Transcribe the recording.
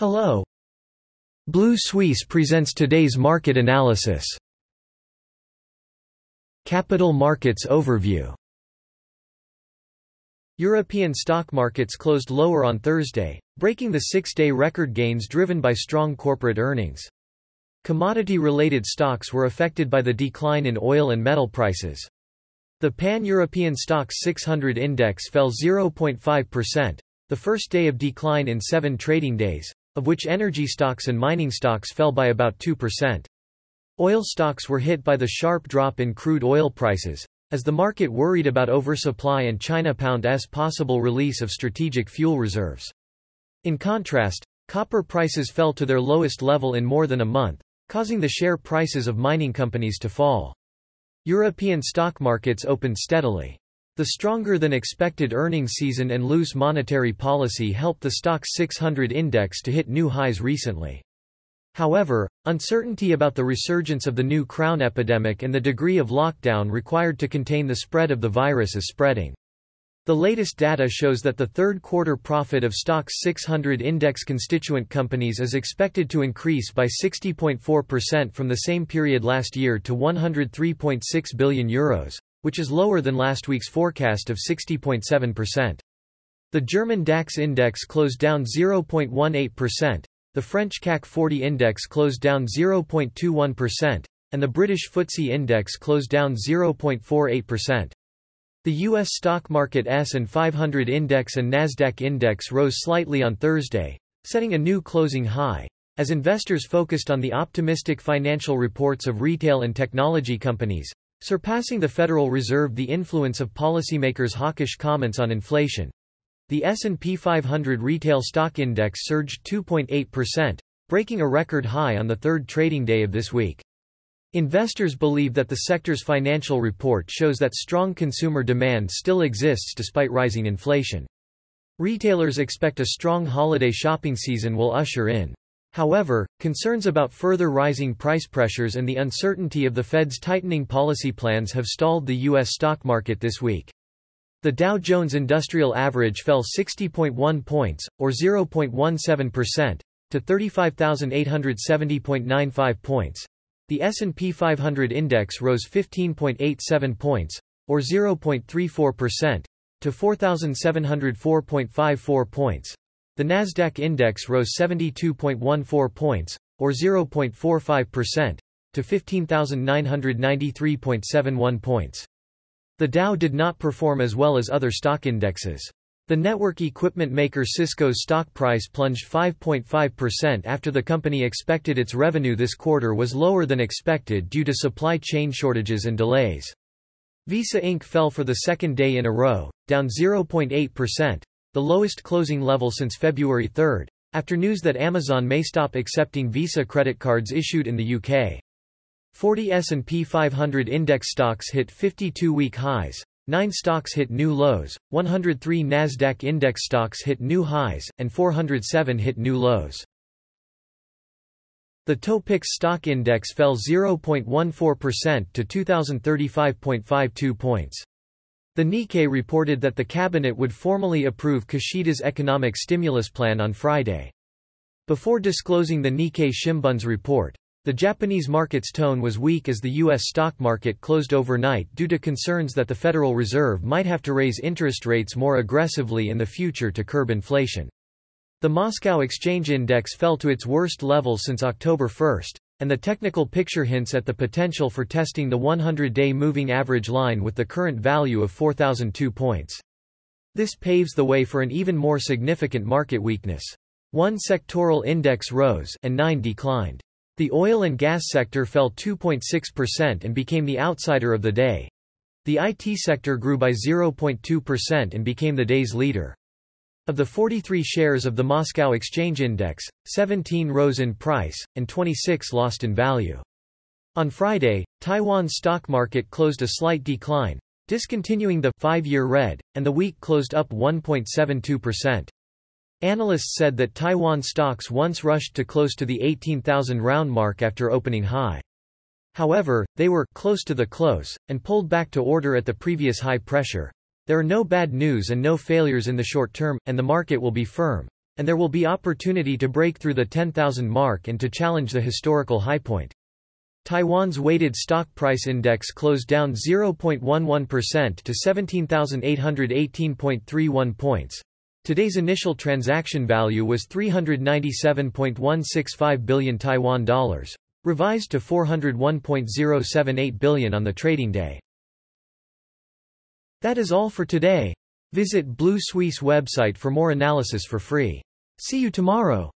Hello. Blue Suisse presents today's market analysis. Capital Markets Overview European stock markets closed lower on Thursday, breaking the six-day record gains driven by strong corporate earnings. Commodity-related stocks were affected by the decline in oil and metal prices. The Pan-European Stoxx 600 index fell 0.5%, the first day of decline in seven trading days, of which energy stocks and mining stocks fell by about 2%. Oil stocks were hit by the sharp drop in crude oil prices, as the market worried about oversupply and China Pound's possible release of strategic fuel reserves. In contrast, copper prices fell to their lowest level in more than a month, causing the share prices of mining companies to fall. European stock markets opened steadily. The stronger-than-expected earnings season and loose monetary policy helped the Stoxx 600 index to hit new highs recently. However, uncertainty about the resurgence of the new crown epidemic and the degree of lockdown required to contain the spread of the virus is spreading. The latest data shows that the third quarter profit of Stoxx 600 index constituent companies is expected to increase by 60.4% from the same period last year to €103.6 billion, euros, which is lower than last week's forecast of 60.7%. The German DAX index closed down 0.18%, the French CAC 40 index closed down 0.21%, and the British FTSE index closed down 0.48%. The U.S. stock market S&P 500 index and Nasdaq index rose slightly on Thursday, setting a new closing high, as investors focused on the optimistic financial reports of retail and technology companies, Surpassing the Federal Reserve the influence of policymakers' hawkish comments on inflation. The S&P 500 retail stock index surged 2.8%, breaking a record high on the third trading day of this week. Investors believe that the sector's financial report shows that strong consumer demand still exists despite rising inflation. Retailers expect a strong holiday shopping season will usher in However, concerns about further rising price pressures and the uncertainty of the Fed's tightening policy plans have stalled the U.S. stock market this week. The Dow Jones Industrial Average fell 60.1 points, or 0.17%, to 35,870.95 points. The S&P 500 index rose 15.87 points, or 0.34%, to 4,704.54 points. The Nasdaq index rose 72.14 points, or 0.45%, to 15,993.71 points. The Dow did not perform as well as other stock indexes. The network equipment maker Cisco's stock price plunged 5.5% after the company expected its revenue this quarter was lower than expected due to supply chain shortages and delays. Visa Inc. fell for the second day in a row, down 0.8%, the lowest closing level since February 3, after news that Amazon may stop accepting Visa credit cards issued in the UK. 40 S&P 500 index stocks hit 52-week highs. 9 stocks hit new lows, 103 Nasdaq index stocks hit new highs, and 407 hit new lows. The Topix stock index fell 0.14% to 2035.52 points. The Nikkei reported that the cabinet would formally approve Kishida's economic stimulus plan on Friday. Before disclosing the Nikkei Shimbun's report, the Japanese market's tone was weak as the U.S. stock market closed overnight due to concerns that the Federal Reserve might have to raise interest rates more aggressively in the future to curb inflation. The Moscow Exchange Index fell to its worst level since October 1, and the technical picture hints at the potential for testing the 100-day moving average line with the current value of 4002 points. This paves the way for an even more significant market weakness. One sectoral index rose and nine declined. The oil and gas sector fell 2.6% and became the outsider of the day. The IT sector grew by 0.2% and became the day's leader. Of the 43 shares of the Moscow Exchange Index, 17 rose in price, and 26 lost in value. On Friday, Taiwan's stock market closed a slight decline, discontinuing the five-year red, and the week closed up 1.72%. Analysts said that Taiwan stocks once rushed to close to the 18,000 round mark after opening high. However, they were close to the close, and pulled back to order at the previous high pressure. There are no bad news and no failures in the short term, and the market will be firm. and there will be opportunity to break through the 10,000 mark and to challenge the historical high point. Taiwan's weighted stock price index closed down 0.11% to 17,818.31 points. Today's initial transaction value was 397.165 billion Taiwan dollars, revised to 401.078 billion on the trading day. That is all for today. Visit Blue Suisse website for more analysis for free. See you tomorrow.